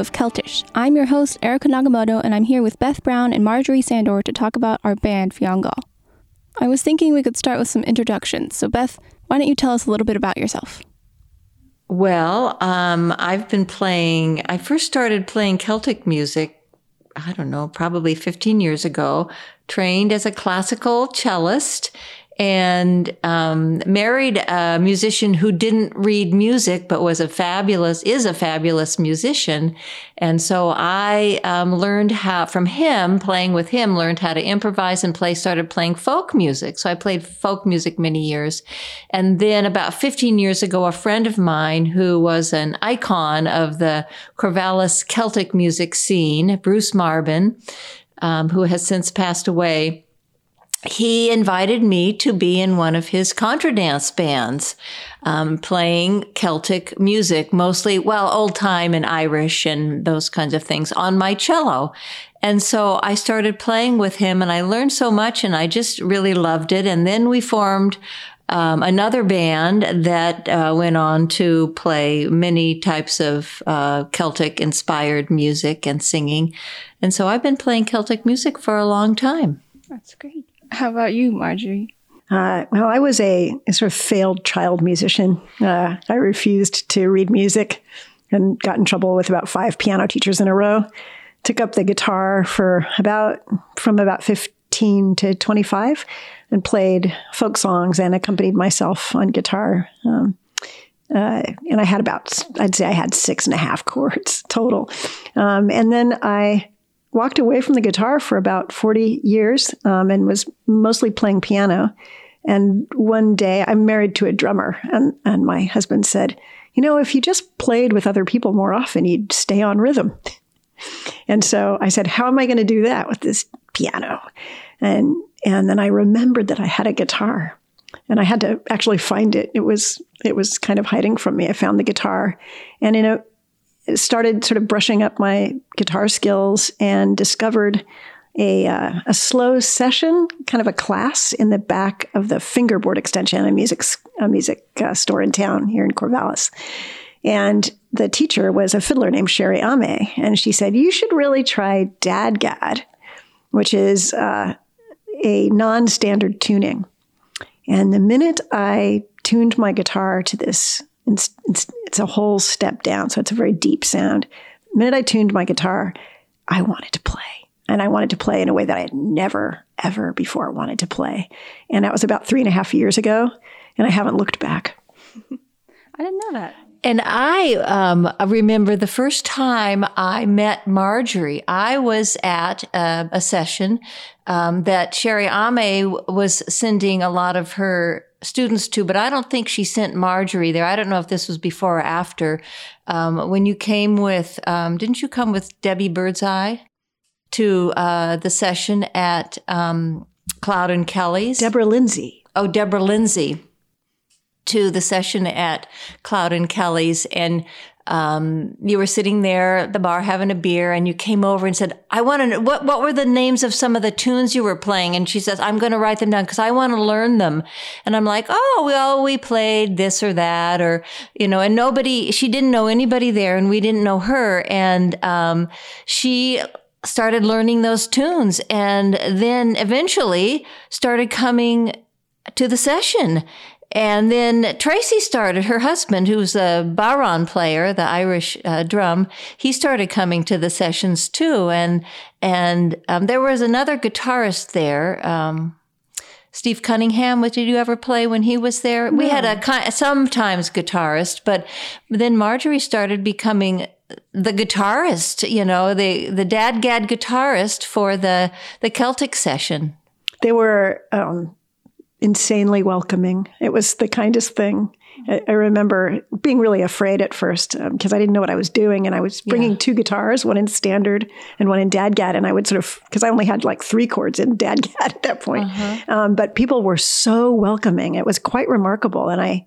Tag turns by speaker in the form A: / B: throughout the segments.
A: of Celtish. I'm your host, Erica Nagamoto, and I'm here with Beth Brown and Marjorie Sandor to talk about our band, Fionnghal. I was thinking we could start with some introductions. So, Beth, why don't you tell us a little bit about yourself?
B: Well, um, I've been playing, I first started playing Celtic music, I don't know, probably 15 years ago, trained as a classical cellist and um, married a musician who didn't read music but was a fabulous is a fabulous musician. And so i um, learned how from him playing with him learned how to improvise and play started playing folk music. So i played folk music many years. And then about 15 years ago a friend of mine who was an icon of the corvallis celtic music scene bruce marbin um, who has since passed away he invited me to be in one of his contradance bands, um, playing Celtic music, mostly, well, old time and Irish and those kinds of things on my cello. And so I started playing with him and I learned so much and I just really loved it. And then we formed um, another band that uh, went on to play many types of uh, Celtic inspired music and singing. And so I've been playing Celtic music for a long time.
A: That's great. How about you, Marjorie?
C: Uh, well, I was a, a, sort of failed child musician. Uh, I refused to read music and got in trouble with about five piano teachers in a row. Took up the guitar for about from about 15 to 25 and played folk songs and accompanied myself on guitar. Um, uh, and I had about, I'd say I had six and a half chords total. Um, and then I walked away from the guitar for about 40 years um, and was mostly playing piano. And one day I'm married to a drummer, and, and my husband said, You know, if you just played with other people more often, you'd stay on rhythm. And so I said, How am I going to do that with this piano? And, and then I remembered that I had a guitar and I had to actually find it. It was it was kind of hiding from me. I found the guitar, and in a started sort of brushing up my guitar skills and discovered a, uh, a slow session, kind of a class in the back of the fingerboard extension, a music, a music uh, store in town here in Corvallis. And the teacher was a fiddler named Sherry Ame. And she said, You should really try DADGAD, which is uh, a non standard tuning. And the minute I tuned my guitar to this it's, it's, it's a whole step down. So it's a very deep sound. The minute I tuned my guitar, I wanted to play. And I wanted to play in a way that I had never, ever before wanted to play. And that was about three and a half years ago. And I haven't looked back.
A: I didn't know that.
B: And I um, remember the first time I met Marjorie. I was at a, a session um, that Sherry Ame was sending a lot of her students to, but I don't think she sent Marjorie there. I don't know if this was before or after. Um, when you came with, um, didn't you come with Debbie Birdseye to uh, the session at um, Cloud and Kelly's?
C: Deborah Lindsay.
B: Oh, Deborah Lindsay to the session at Cloud and Kelly's and um, you were sitting there at the bar having a beer and you came over and said, I want to know what, what were the names of some of the tunes you were playing? And she says, I'm going to write them down because I want to learn them. And I'm like, oh, well, we played this or that or, you know, and nobody, she didn't know anybody there and we didn't know her. And, um, she started learning those tunes and then eventually started coming to the session and then Tracy started, her husband, who's a bodhrán player, the Irish uh, drum, he started coming to the sessions too. And, and um, there was another guitarist there. Um, Steve Cunningham, did you ever play when he was there? No. We had a sometimes guitarist, but then Marjorie started becoming the guitarist, you know, the the DADGAD guitarist for the the Celtic session.
C: They were um, insanely welcoming. It was the kindest thing. I, I remember being really afraid at first because um, I didn't know what I was doing, and I was bringing yeah. two guitars, one in standard and one in dadgad, and I would sort of because I only had like three chords in dadgad at that point. Uh-huh. Um, but people were so welcoming; it was quite remarkable, and I.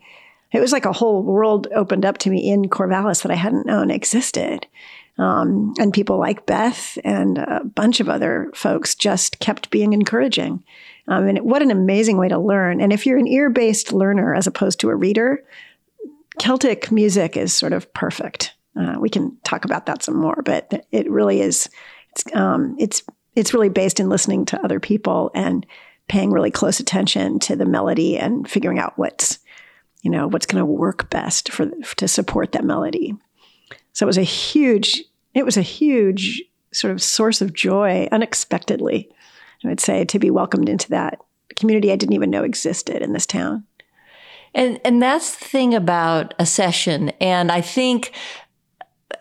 C: It was like a whole world opened up to me in Corvallis that I hadn't known existed. Um, and people like Beth and a bunch of other folks just kept being encouraging. Um, and what an amazing way to learn. And if you're an ear based learner as opposed to a reader, Celtic music is sort of perfect. Uh, we can talk about that some more, but it really is. It's um, it's it's really based in listening to other people and paying really close attention to the melody and figuring out what's you know what's going to work best for to support that melody. So it was a huge it was a huge sort of source of joy unexpectedly. I would say to be welcomed into that community I didn't even know existed in this town.
B: And and that's the thing about a session. And I think,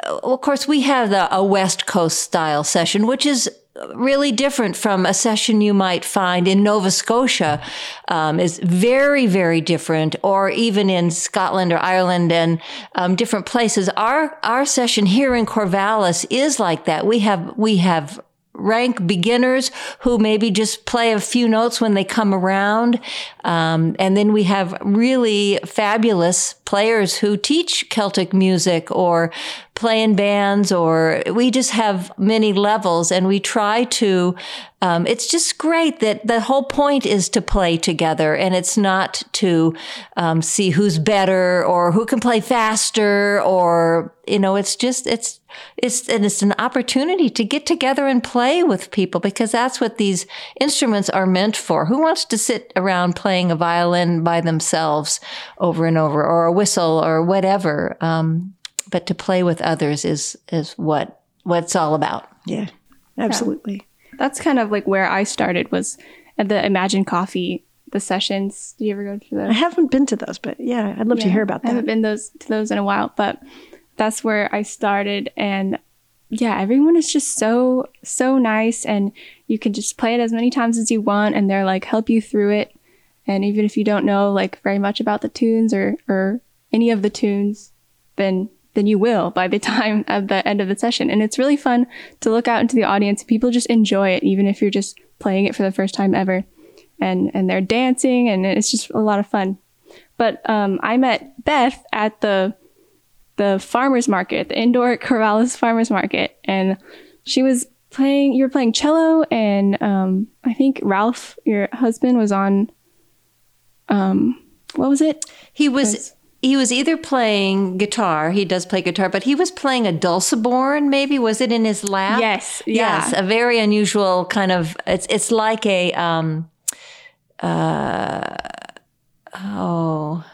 B: of course, we have the, a West Coast style session, which is really different from a session you might find in Nova Scotia um, is very, very different, or even in Scotland or Ireland and um, different places. Our our session here in Corvallis is like that. We have we have rank beginners who maybe just play a few notes when they come around. Um, and then we have really fabulous players who teach Celtic music or play in bands or we just have many levels and we try to um, it's just great that the whole point is to play together and it's not to um, see who's better or who can play faster or you know it's just it's it's and it's an opportunity to get together and play with people because that's what these instruments are meant for. Who wants to sit around playing a violin by themselves over and over or a whistle or whatever? Um, but to play with others is is what what it's all about.
C: Yeah, absolutely.
A: Yeah. That's kind of like where I started was at the Imagine Coffee the sessions. Do you ever go to those?
C: I haven't been to those, but yeah, I'd love yeah, to hear about that.
A: I haven't been those to those in a while, but that's where I started and yeah, everyone is just so so nice and you can just play it as many times as you want and they're like help you through it. And even if you don't know like very much about the tunes or or any of the tunes, then then you will by the time of the end of the session. And it's really fun to look out into the audience. People just enjoy it, even if you're just playing it for the first time ever. And, and they're dancing and it's just a lot of fun. But um, I met Beth at the the farmers market, the indoor Corvallis farmers market, and she was playing. You were playing cello, and um, I think Ralph, your husband, was on. Um, what was it?
B: He was, was he was either playing guitar, he does play guitar, but he was playing a dulciborn, maybe was it in his lap?
A: Yes. Yeah.
B: Yes, a very unusual kind of it's it's like a um uh oh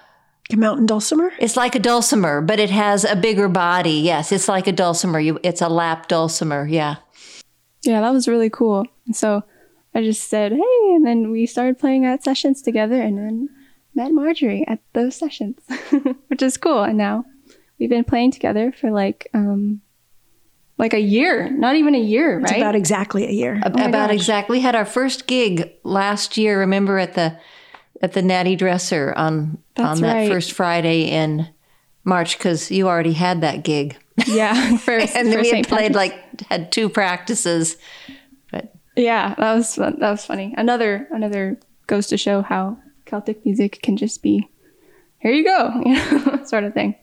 C: a mountain dulcimer?
B: It's like a dulcimer, but it has a bigger body. Yes, it's like a dulcimer. You, it's a lap dulcimer. Yeah.
A: Yeah, that was really cool. So I just said, hey, and then we started playing at sessions together, and then met Marjorie at those sessions, which is cool. And now we've been playing together for like um, like a year, not even a year,
C: right?
A: It's
C: about exactly a year.
B: Oh about exactly. We had our first gig last year. Remember at the at the Natty Dresser on That's on that right. first Friday in March because you already had that gig.
A: Yeah,
B: first, and then we had played like had two practices. But
A: yeah, that was that was funny. Another another goes to show how Celtic music can just be, here you go, you know, sort of thing.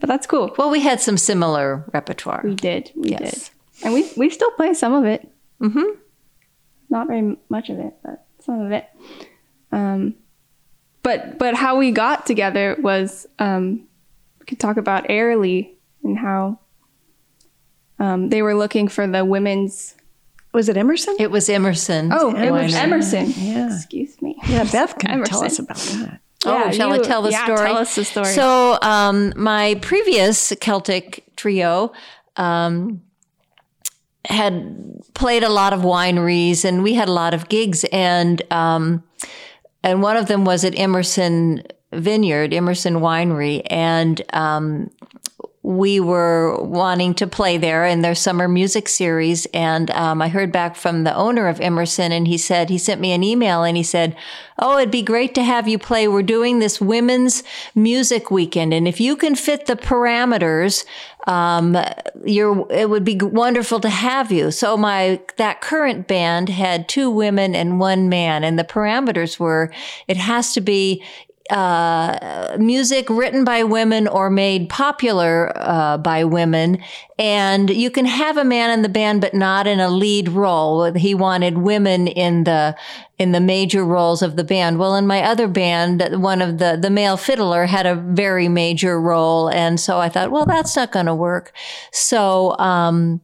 A: But that's cool.
B: Well, we had some similar repertoire.
A: We did. We yes. did. And we, we still play some of it.
B: Mm-hmm.
A: Not very much of it, but some of it. Um, but but how we got together was um, we could talk about Airlie and how um, they were looking for the women's
C: was it Emerson?
B: It was Emerson.
A: Oh, it was Emerson.
C: Yeah.
A: Excuse me.
C: Yeah, Beth can Emerson. tell us about that.
B: Oh, yeah, shall you, I tell the
A: yeah,
B: story?
A: Tell us the story.
B: So, um, my previous Celtic trio um, had played a lot of wineries, and we had a lot of gigs, and um, and one of them was at Emerson Vineyard, Emerson Winery, and um, we were wanting to play there in their summer music series. And um, I heard back from the owner of Emerson, and he said, he sent me an email and he said, Oh, it'd be great to have you play. We're doing this women's music weekend. And if you can fit the parameters, um, you're, it would be wonderful to have you. So my, that current band had two women and one man. And the parameters were, it has to be uh, music written by women or made popular uh, by women. And you can have a man in the band, but not in a lead role. He wanted women in the in the major roles of the band. Well, in my other band, one of the the male fiddler had a very major role, and so I thought, well, that's not going to work. So. Um,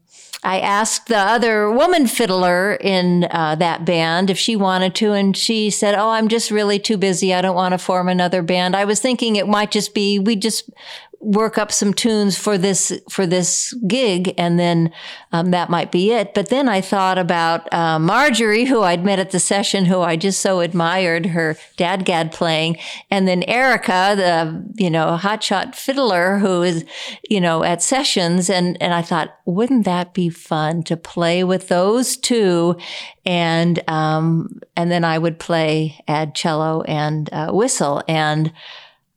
B: I asked the other woman fiddler in uh, that band if she wanted to, and she said, "Oh, I'm just really too busy. I don't want to form another band." I was thinking it might just be we just work up some tunes for this for this gig, and then um, that might be it. But then I thought about uh, Marjorie, who I'd met at the session, who I just so admired her dadgad playing, and then Erica, the you know hotshot fiddler, who is you know at sessions, and and I thought, wouldn't that be fun to play with those two, and um, and then I would play add cello and uh, whistle and.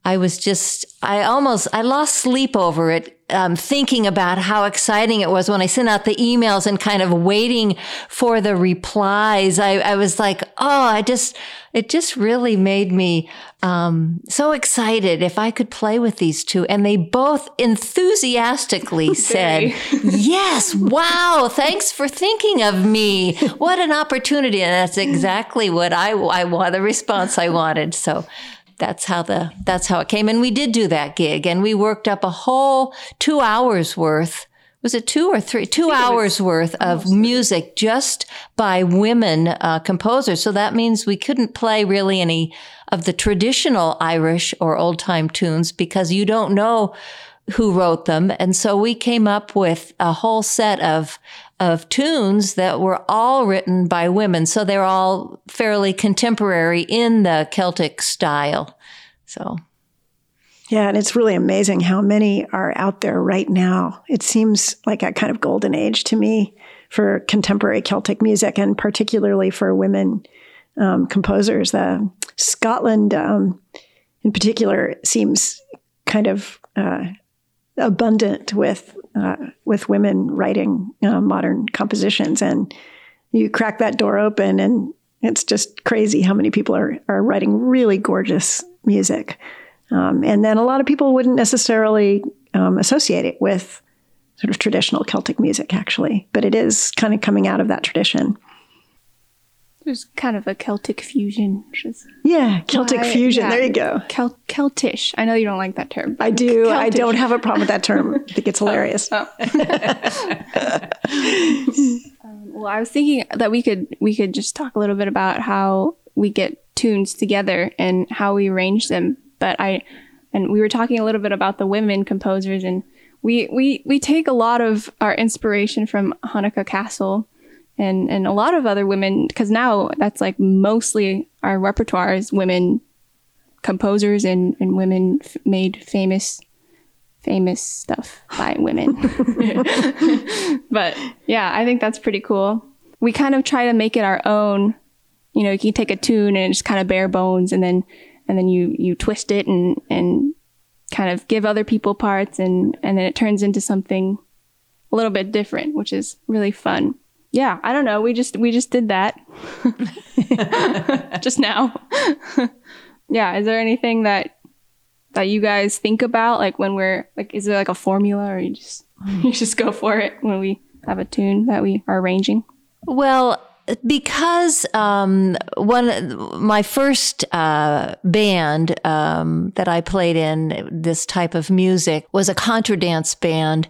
B: I was just, I almost, I lost sleep over it, um, thinking about how exciting it was when I sent out the emails and kind of waiting for the replies. I, I was like, oh, I just, it just really made me um, so excited if I could play with these two. And they both enthusiastically said, yes, wow, thanks for thinking of me. What an opportunity. And that's exactly what I, I want, the response I wanted. So, that's how the that's how it came. And we did do that gig and we worked up a whole two hours worth was it two or three? Two hours worth of music just by women uh, composers. So that means we couldn't play really any of the traditional irish or old time tunes because you don't know who wrote them. And so we came up with a whole set of of tunes that were all written by women. So they're all fairly contemporary in the Celtic style. So.
C: Yeah, and it's really amazing how many are out there right now. It seems like a kind of golden age to me for contemporary Celtic music, and particularly for women um, composers. The Scotland, um, in particular, seems kind of uh, abundant with uh, with women writing uh, modern compositions, and you crack that door open, and it's just crazy how many people are are writing really gorgeous music. Um, and then a lot of people wouldn't necessarily um, associate it with sort of traditional Celtic music, actually, but it is kind of coming out of that tradition.
A: There's kind of a Celtic fusion.
C: Yeah, Celtic fusion. Yeah, there you go.
A: Kel- Celtish. I know you don't like that term.
C: I do. Celtish. I don't have a problem with that term. I think it's hilarious. Oh.
A: um, well, I was thinking that we could we could just talk a little bit about how we get tunes together and how we arrange them. But I and we were talking a little bit about the women composers and we we we take a lot of our inspiration from Hanneke Cassel and and a lot of other women because now that's like mostly our repertoire is women composers and and women f- made famous famous stuff by women. But yeah i think that's pretty cool. We kind of try to make it our own. You know you can take a tune and it's kind of bare bones and then and then you you twist it and and kind of give other people parts and and then it turns into something a little bit different which is really fun yeah, I don't know. We just we just did that just now. yeah, is there anything that that you guys think about like when we're like is there like a formula or you just you just go for it when we have a tune that we are arranging?
B: Well, because um, one my first uh, band um, that I played in this type of music was a contra dance band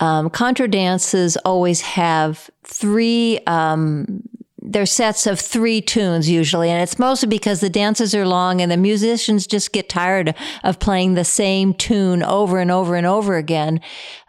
B: um, contra dances always have three, um, they're sets of three tunes usually, and it's mostly because the dances are long and the musicians just get tired of playing the same tune over and over and over again.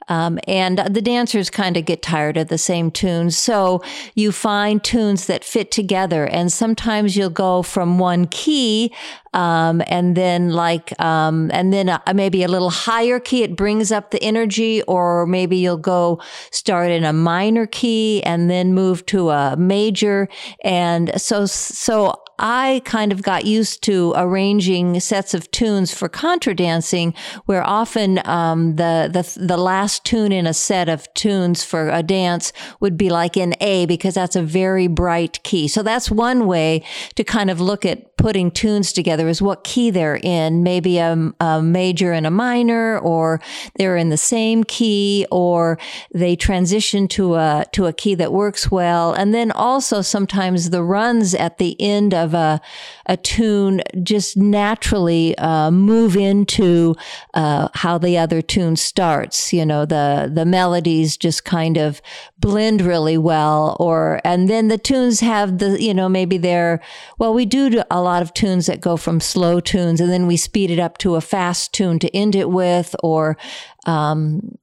B: Um, and the dancers kind of get tired of the same tunes. So you find tunes that fit together. And sometimes you'll go from one key um, and then like um, and then uh, maybe a little higher key it brings up the energy or maybe you'll go start in a minor key and then move to a major and so so I kind of got used to arranging sets of tunes for contra dancing, where often um, the the the last tune in a set of tunes for a dance would be like in A because that's a very bright key. So that's one way to kind of look at putting tunes together is what key they're in, maybe a, a, major and a minor, or they're in the same key, or they transition to a to a key that works well. And then also sometimes the runs at the end of a a tune just naturally uh, move into uh, how the other tune starts. You know, the the melodies just kind of blend really well, or and then the tunes have the you know maybe they're well we do a lot of tunes that go from slow tunes and then we speed it up to a fast tune to end it with, or um,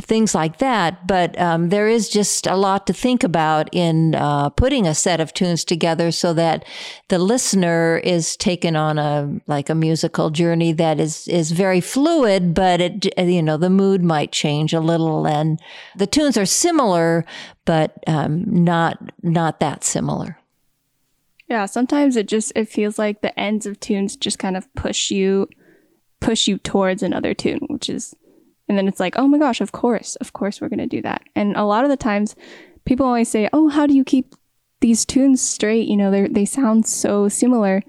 B: things like that. But um, there is just a lot to think about in uh, putting a set of tunes together so that the listener is taken on a like a musical journey that is is very fluid, but it you know the mood might change a little, and the tunes are similar, but um, not not that similar.
A: Yeah, sometimes it just it feels like the ends of tunes just kind of push you push you towards another tune, which is and then it's like, "Oh my gosh, of course. Of course we're going to do that." And a lot of the times people always say, "Oh, how do you keep these tunes straight? You know, they they sound so similar."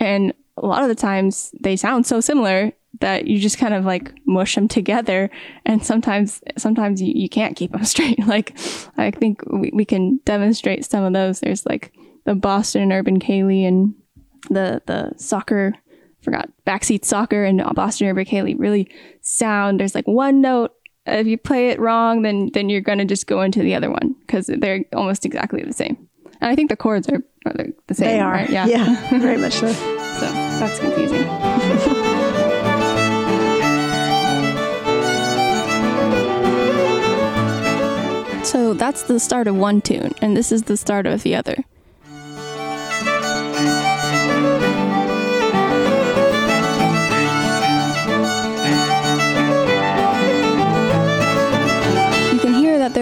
A: And a lot of the times they sound so similar that you just kind of like mush them together and sometimes sometimes you, you can't keep them straight like i think we, we can demonstrate some of those there's like the Boston Urban Ceilidh and the the soccer forgot backseat soccer and Boston Urban Ceilidh really sound. There's like one note. If you play it wrong, then then you're gonna just go into the other one because they're almost exactly the same. And I think the chords are, are the same.
C: They are.
A: Right?
C: Yeah. Yeah. Very much so.
A: so that's confusing. So that's the start of one tune, and this is the start of the other.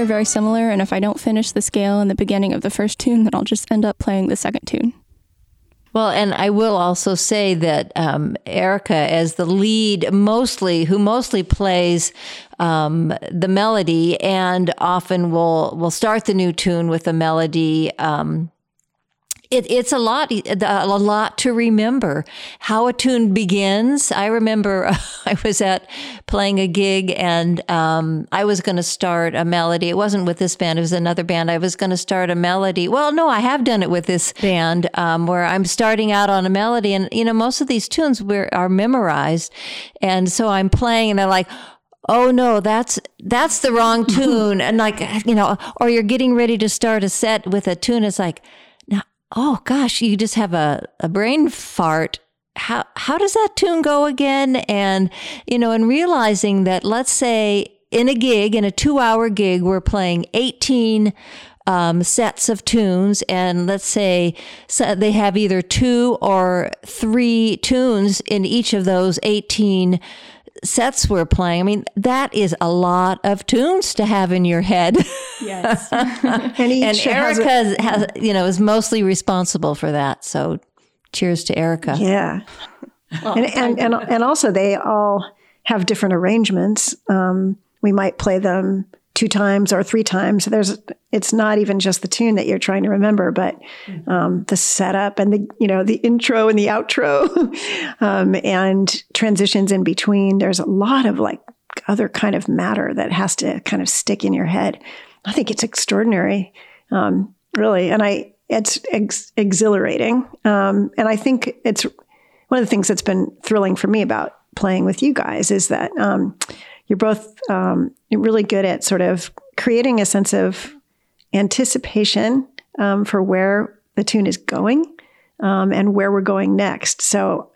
A: They're very similar, and if I don't finish the scale in the beginning of the first tune, then I'll just end up playing the second tune.
B: Well, and I will also say that um, Erica, as the lead, mostly who mostly plays um, the melody, and often will will start the new tune with a melody. Um, it, it's a lot, a lot to remember. How a tune begins. I remember I was at playing a gig and um, I was going to start a melody. It wasn't with this band; it was another band. I was going to start a melody. Well, no, I have done it with this band um, where I'm starting out on a melody, and you know, most of these tunes were, are memorized, and so I'm playing, and they're like oh no that's that's the wrong tune and like you know or you're getting ready to start a set with a tune it's like oh gosh, you just have a, a brain fart. How, how does that tune go again? And, you know, and realizing that, let's say in a gig, in a two hour gig, we're playing 18 um, sets of tunes, and let's say so they have either two or three tunes in each of those 18 sets we're playing. I mean, that is a lot of tunes to have in your head.
A: Yes.
B: and, and Erica has, a, has, you know, is mostly responsible for that. So cheers to Erica.
C: Yeah. Well, and, and, and, and, also they all have different arrangements. Um, we might play them two times or three times. There's it's not even just the tune that you're trying to remember, but um, the setup and the you know the intro and the outro um, and transitions in between. There's a lot of like other kind of matter that has to kind of stick in your head. I think it's extraordinary, um, really, and I it's ex- exhilarating, um, and I think it's one of the things that's been thrilling for me about playing with you guys is that um, you're both um, really good at sort of creating a sense of anticipation um, for where the tune is going um, and where we're going next. So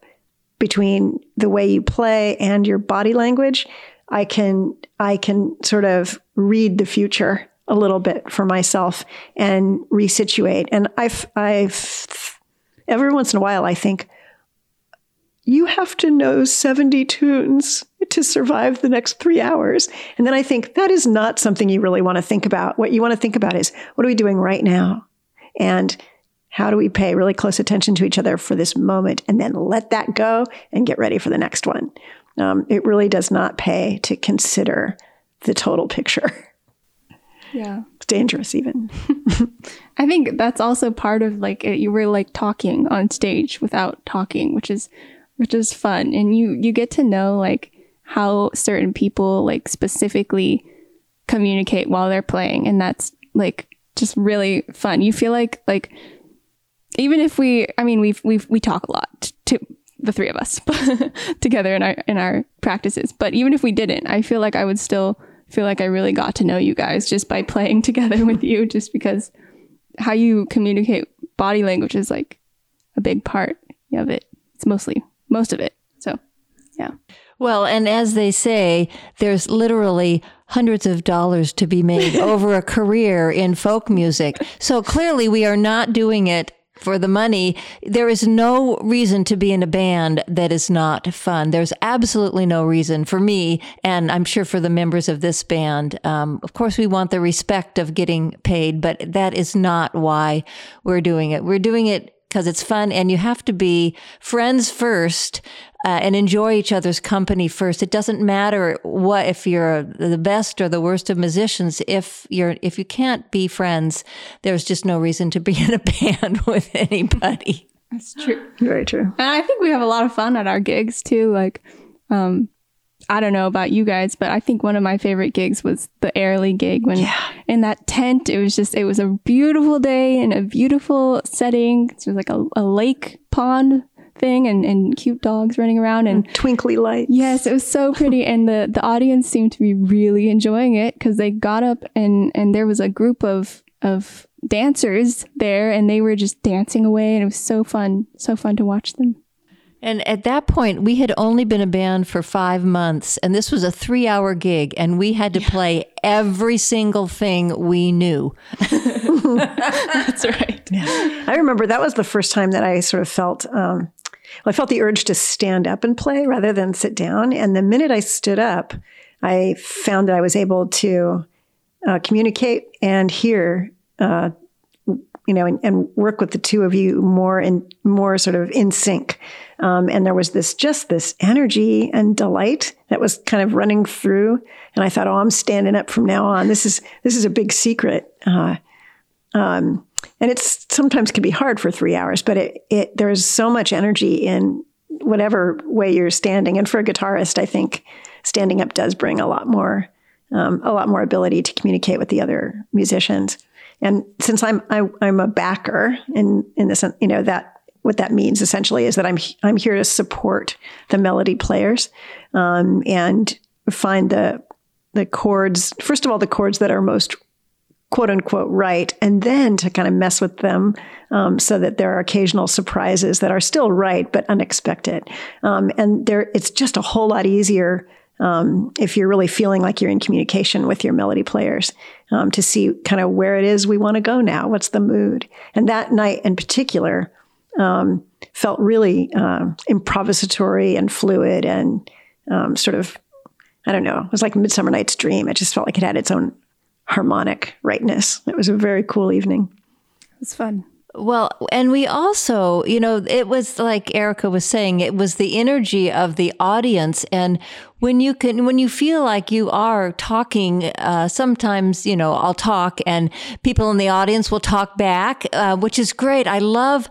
C: between the way you play and your body language, I can I can sort of read the future a little bit for myself and resituate. And I've I've every once in a while I think you have to know 70 tunes to survive the next three hours. And then I think that is not something you really want to think about. What you want to think about is what are we doing right now? And how do we pay really close attention to each other for this moment and then let that go and get ready for the next one? Um, it really does not pay to consider the total picture.
A: Yeah.
C: It's dangerous, even.
A: I think that's also part of like it, you were like talking on stage without talking, which is which is fun, and you you get to know like how certain people like specifically communicate while they're playing, and that's like just really fun. You feel like like even if we, I mean, we we we talk a lot to the three of us together in our in our practices, but even if we didn't, I feel like I would still feel like I really got to know you guys just by playing together with you, just because how you communicate body language is like a big part of it. It's mostly most of it. So, yeah.
B: Well, and as they say, there's literally hundreds of dollars to be made over a career in folk music. So clearly we are not doing it for the money. There is no reason to be in a band that is not fun. There's absolutely no reason for me, and I'm sure for the members of this band. Um, of course, we want the respect of getting paid, but that is not why we're doing it. We're doing it because it's fun and you have to be friends first uh, and enjoy each other's company first. It doesn't matter what if you're the best or the worst of musicians. If you're if you can't be friends, there's just no reason to be in a band with anybody.
A: That's true.
C: Very true.
A: And I think we have a lot of fun at our gigs too. Like, um, I don't know about you guys, but I think one of my favorite gigs was the Airlie gig when
C: Yeah.
A: in that tent, it was just, it was a beautiful day in a beautiful setting. It was like a, a lake pond thing and, and cute dogs running around. And
C: Twinkly lights.
A: yes, it was so pretty. And the, the audience seemed to be really enjoying it because they got up and, and there was a group of, of dancers there and they were just dancing away. And it was so fun, so fun to watch them.
B: And at that point, we had only been a band for five months, and this was a three hour gig, and we had to play every single thing we knew.
A: That's right.
C: I remember that was the first time that I sort of felt, um, well, I felt the urge to stand up and play rather than sit down. And the minute I stood up, I found that I was able to uh, communicate and hear, uh, you know, and, and work with the two of you more and more sort of in sync. Um, and there was this just this energy and delight that was kind of running through. And I thought, oh, I'm standing up from now on. This is this is a big secret. Uh, um, and it's sometimes can be hard for three hours, but it, it there's so much energy in whatever way you're standing. And for a guitarist, I think standing up does bring a lot more um, a lot more ability to communicate with the other musicians. And since I'm I, I'm a backer in in this, you know that what that means essentially is that I'm I'm here to support the melody players um, and find the the chords. First of all, the chords that are most quote unquote right, and then to kind of mess with them um, so that there are occasional surprises that are still right but unexpected. Um, and there, it's just a whole lot easier um, if you're really feeling like you're in communication with your melody players um, to see kind of where it is we want to go now. What's the mood? And that night in particular um, felt really um, improvisatory and fluid and um, sort of, I don't know, it was like Midsummer Night's Dream. It just felt like it had its own harmonic rightness. It was a very cool evening.
A: It's fun.
B: Well, and we also, you know, it was like Erica was saying, it was the energy of the audience. And when you can, when you feel like you are talking, uh, sometimes, you know, I'll talk and people in the audience will talk back, uh, which is great. I love,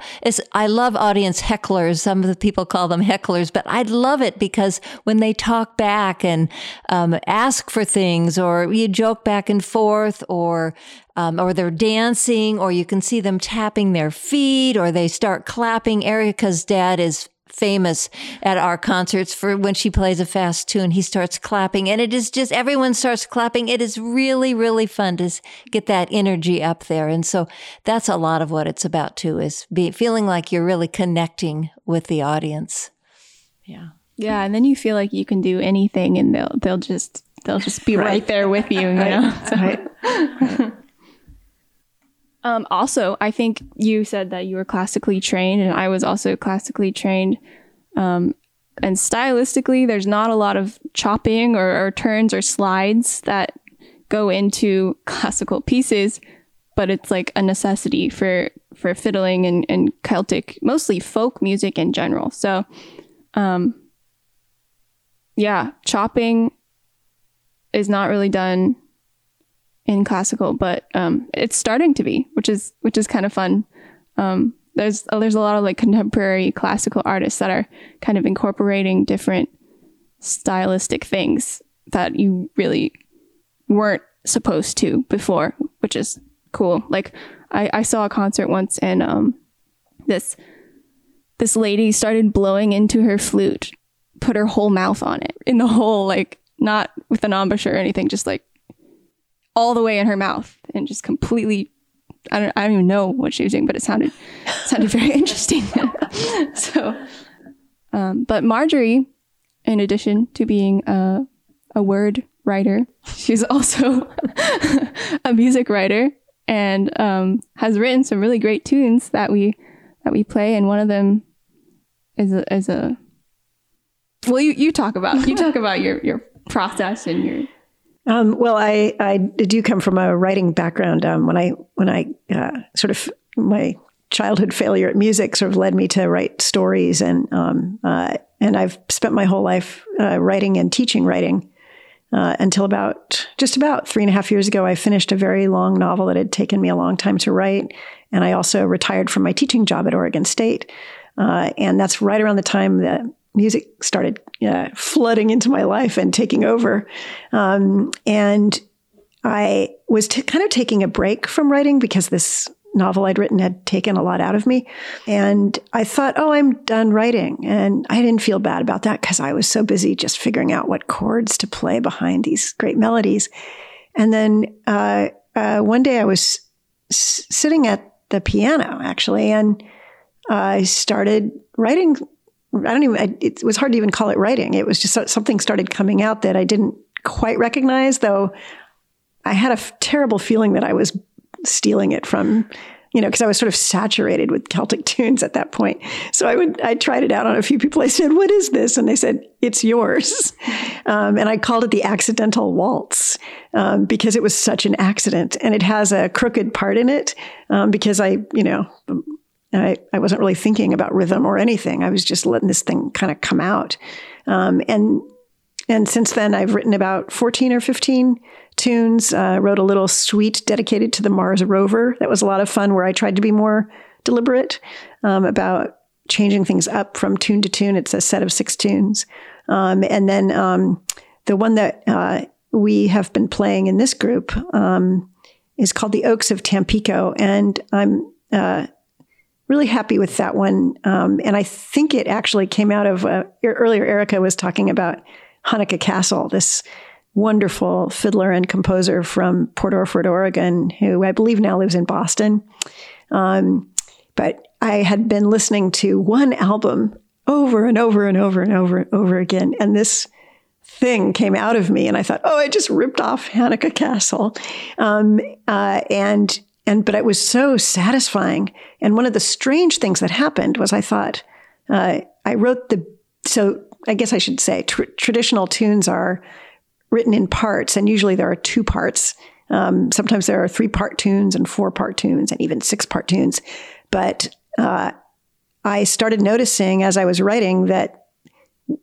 B: I love audience hecklers. Some of the people call them hecklers, but I love it because when they talk back and um, ask for things or you joke back and forth or um, or they're dancing, or you can see them tapping their feet, or they start clapping. Erica's dad is famous at our concerts for when she plays a fast tune, he starts clapping, and it is just everyone starts clapping. It is really, really fun to get that energy up there, and so that's a lot of what it's about too. Is be feeling like you're really connecting with the audience. Yeah.
A: Yeah, and then you feel like you can do anything, and they'll they'll just they'll just be right,
C: Right.
A: there with you. You know. So-
C: Right?
A: Um, also, I think you said that you were classically trained, and I was also classically trained. Um, and stylistically, there's not a lot of chopping or, or turns or slides that go into classical pieces, but it's like a necessity for for fiddling and, and Celtic, mostly folk music in general. So, um, yeah, chopping is not really done in classical, but um, it's starting to be, which is which is kind of fun. Um, there's uh, there's a lot of like contemporary classical artists that are kind of incorporating different stylistic things that you really weren't supposed to before, which is cool. Like I, I saw a concert once and um, this this lady started blowing into her flute, put her whole mouth on it in the whole like not with an embouchure or anything, just like all the way in her mouth and just completely I don't I don't even know what she was doing, but it sounded sounded very interesting. so um, but Marjorie, in addition to being a a word writer, she's also a music writer and um, has written some really great tunes that we that we play. And one of them is a, is a well, you, you talk about you talk about your your process and your
C: um, well, I, I do come from a writing background. Um, when I when I uh, sort of my childhood failure at music sort of led me to write stories, and um, uh, and I've spent my whole life uh, writing and teaching writing uh, until about just about three and a half years ago. I finished a very long novel that had taken me a long time to write, and I also retired from my teaching job at Oregon State. Uh, and that's right around the time that music started uh, flooding into my life and taking over. Um, and I was t- kind of taking a break from writing because this novel I'd written had taken a lot out of me. And I thought, oh, I'm done writing. And I didn't feel bad about that because I was so busy just figuring out what chords to play behind these great melodies. And then uh, uh, one day I was s- sitting at the piano, actually, and I started writing I don't even, I, it was hard to even call it writing. It was just something started coming out that I didn't quite recognize, though I had a f- terrible feeling that I was stealing it from, you know, because I was sort of saturated with Celtic tunes at that point. So I would, I tried it out on a few people. I said, What is this? And they said, It's yours. Um, and I called it the accidental waltz um, because it was such an accident. And it has a crooked part in it um, because I, you know, I, I wasn't really thinking about rhythm or anything. I was just letting this thing kind of come out. Um, and and since then, I've written about 14 or 15 tunes. Uh, wrote a little suite dedicated to the Mars rover. That was a lot of fun, where I tried to be more deliberate um, about changing things up from tune to tune. It's a set of six tunes. Um, and then um, the one that uh, we have been playing in this group um, is called The Oaks of Tampico. And I'm uh, really happy with that one. Um, and I think it actually came out of uh, earlier. Erica was talking about Hanneke Cassel, this wonderful fiddler and composer from Port Orford, Oregon, who I believe now lives in Boston. Um, but I had been listening to one album over and over and over and over and over again, and this thing came out of me, and I thought, oh, I just ripped off Hanneke Cassel. um, uh, and and but it was so satisfying. And one of the strange things that happened was I thought uh, I wrote the so I guess I should say tr- traditional tunes are written in parts, and usually there are two parts. Um, sometimes there are three part tunes and four part tunes, and even six part tunes. But uh, I started noticing as I was writing that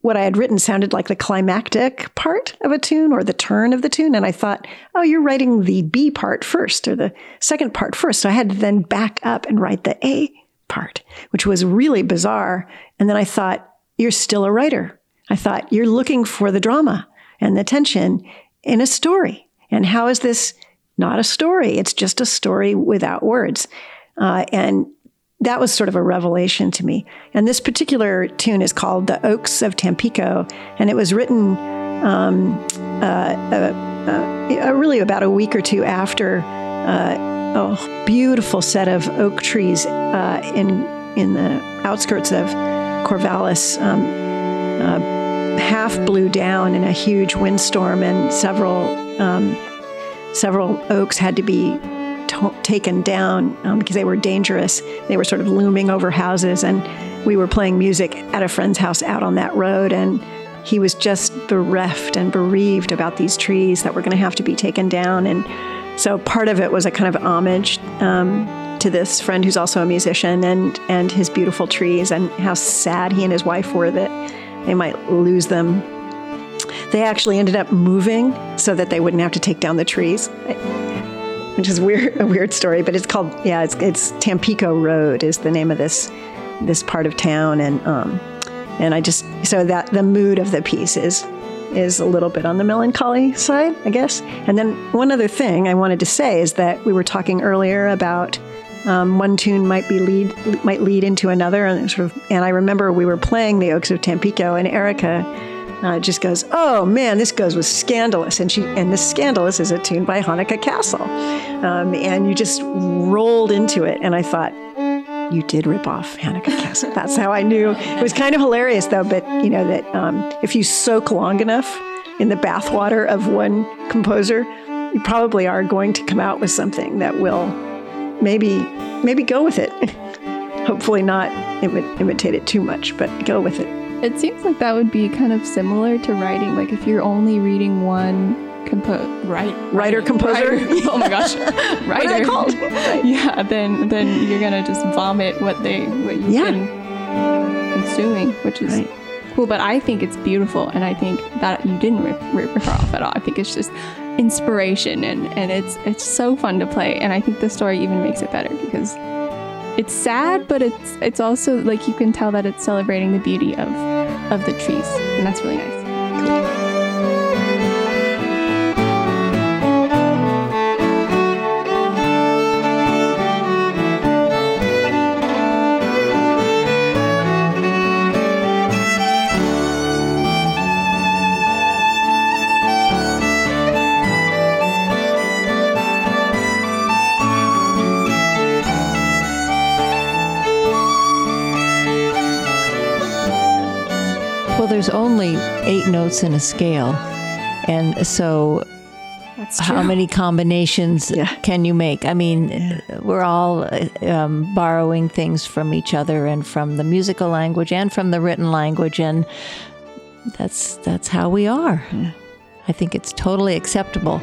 C: what I had written sounded like the climactic part of a tune or the turn of the tune. And I thought, oh, you're writing the B part first or the second part first. So I had to then back up and write the A part, which was really bizarre. And then I thought, you're still a writer. I thought, you're looking for the drama and the tension in a story. And how is this not a story? It's just a story without words. Uh, and that was sort of a revelation to me. And this particular tune is called The Oaks of Tampico, and it was written um, uh, uh, uh, really about a week or two after uh, a beautiful set of oak trees uh, in, in the outskirts of Corvallis um, uh, half blew down in a huge windstorm, and several, um, several oaks had to be to- taken down um, because they were dangerous. They were sort of looming over houses, and we were playing music at a friend's house out on that road, and he was just bereft and bereaved about these trees that were going to have to be taken down. And so part of it was a kind of homage um, to this friend who's also a musician and and his beautiful trees and how sad he and his wife were that they might lose them. They actually ended up moving so that they wouldn't have to take down the trees, which is weird a weird story. But it's called yeah it's it's Tampico Road is the name of this this part of town and um and I just so that the mood of the piece is is a little bit on the melancholy side, I guess. And then one other thing I wanted to say is that we were talking earlier about um, one tune might be lead might lead into another, and sort of. And I remember we were playing the Oaks of Tampico, and Erica uh, just goes, "Oh man, this goes with Scandalous," and she and this Scandalous is a tune by Hanneke Cassel, um, and you just rolled into it, and I thought. You did rip off Hanneke Cassel. That's how I knew. It was kind of hilarious, though. But you know that um, if you soak long enough in the bathwater of one composer, you probably are going to come out with something that will maybe maybe go with it. Hopefully not imi- imitate it too much, but go with it.
A: It seems like that would be kind of similar to writing. Like if you're only reading one compo right
C: Writer composer.
A: writer- oh my gosh, writer.
C: Called?
A: Yeah, then then you're gonna just vomit what they what you've
C: Yeah.
A: been consuming, which is
C: Right.
A: cool. But I think it's beautiful, and I think that you didn't rip, rip her off at all. I think it's just inspiration, and and it's it's so fun to play, and I think the story even makes it better because it's sad, but it's it's also like you can tell that it's celebrating the beauty of of the trees, and that's really nice.
B: Well, only eight notes in a scale. And so, how many combinations
C: Yeah.
B: can you make? I mean, we're all um, borrowing things from each other and from the musical language and from the written language. And that's, that's how we are. I think it's totally acceptable.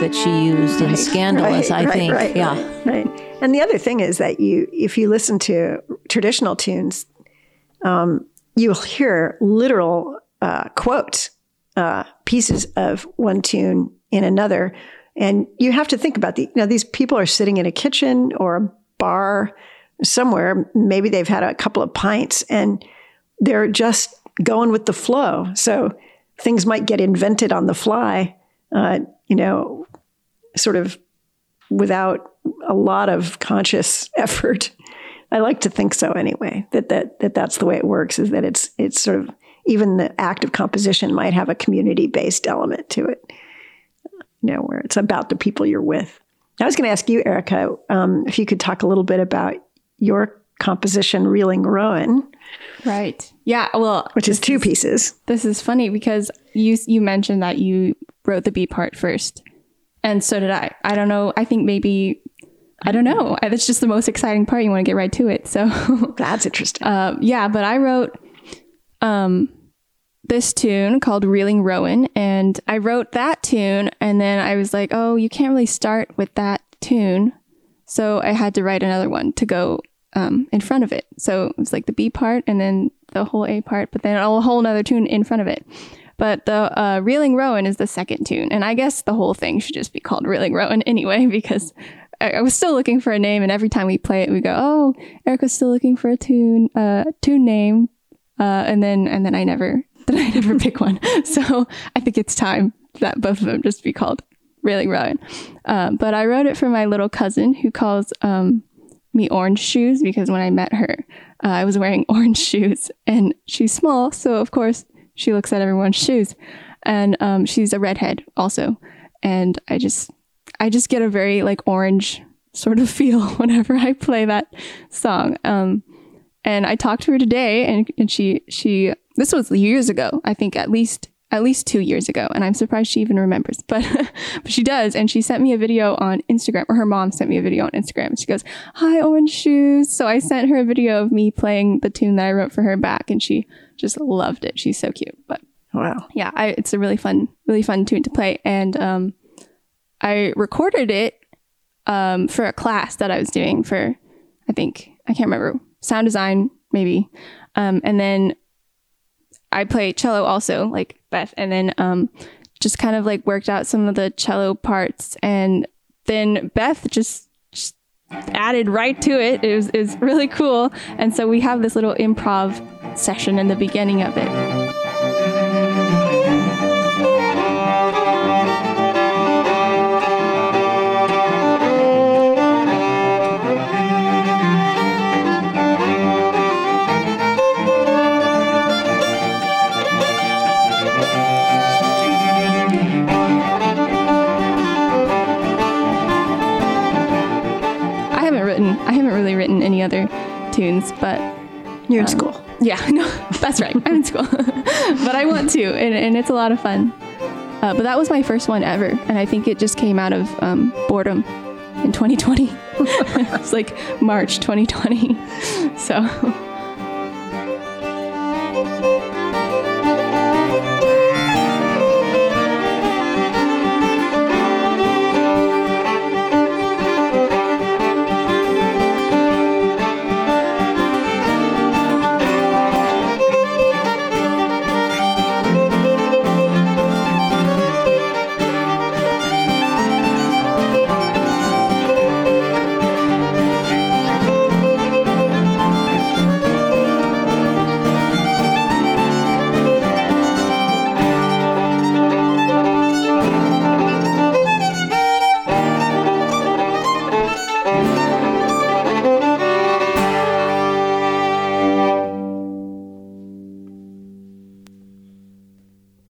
B: That she used in
C: Right,
B: Scandalous,
C: right,
B: I
C: right,
B: think. yeah.
C: right, right. And the other thing is that you, if you listen to traditional tunes, um, you'll hear literal uh, quotes, uh, pieces of one tune in another, and you have to think about the. You know, these people are sitting in a kitchen or a bar somewhere. Maybe they've had a couple of pints, and they're just going with the flow. So things might get invented on the fly. Uh, you know, sort of without a lot of conscious effort. I like to think so anyway. That that that that's the way it works. Is that it's it's sort of even the act of composition might have a community based element to it. You know, where it's about the people you're with. I was going to ask you, Erica, um, if you could talk a little bit about your composition, Reeling Rowan,
A: Right. Yeah. Well,
C: which is two pieces.
A: This is funny because you you mentioned that you wrote the B part first, and so did I. I don't know. I think maybe I don't know. That's just the most exciting part. You want to get right to it. So
C: That's interesting.
A: um, yeah, but I wrote um, this tune called Reeling Rowan, and I wrote that tune, and then I was like, oh, you can't really start with that tune, so I had to write another one to go um, in front of it. So it was like the B part, and then the whole A part, but then a whole another tune in front of it. But the uh, Reeling Rowan is the second tune, and I guess the whole thing should just be called Reeling Rowan anyway, because I, I was still looking for a name, and every time we play it, we go, "Oh, Erica's still looking for a tune, uh, tune name," uh, and then and then I never, then I never pick one. So I think it's time that both of them just be called Reeling Rowan. Uh, but I wrote it for my little cousin who calls um, me Orange Shoes because when I met her, uh, I was wearing orange shoes, and she's small, so of course she looks at everyone's shoes, and um, she's a redhead also, and I just I just get a very like orange sort of feel whenever I play that song. Um, and I talked to her today, and, and she she this was years ago. I think at least at least two years ago, and I'm surprised she even remembers, but, but she does. And she sent me a video on Instagram, or her mom sent me a video on Instagram. She goes, Hi, Orange Shoes. So I sent her a video of me playing the tune that I wrote for her back, and she just loved it. She's so cute. But
C: Wow.
A: yeah, I, it's a really fun, really fun tune to play. And um, I recorded it um, for a class that I was doing for, I think, I can't remember, sound design, maybe. Um, and then I play cello also, like Beth, and then um, just kind of like worked out some of the cello parts. And then Beth just, just added right to it. It was, it was really cool. And so we have this little improv session in the beginning of it. Written, I haven't really written any other tunes, but
C: You're in school.
A: yeah, no, that's right. I'm in school, but I want to, and, and it's a lot of fun. Uh, but that was my first one ever, and I think it just came out of um, boredom in 2020. it's like March 2020. So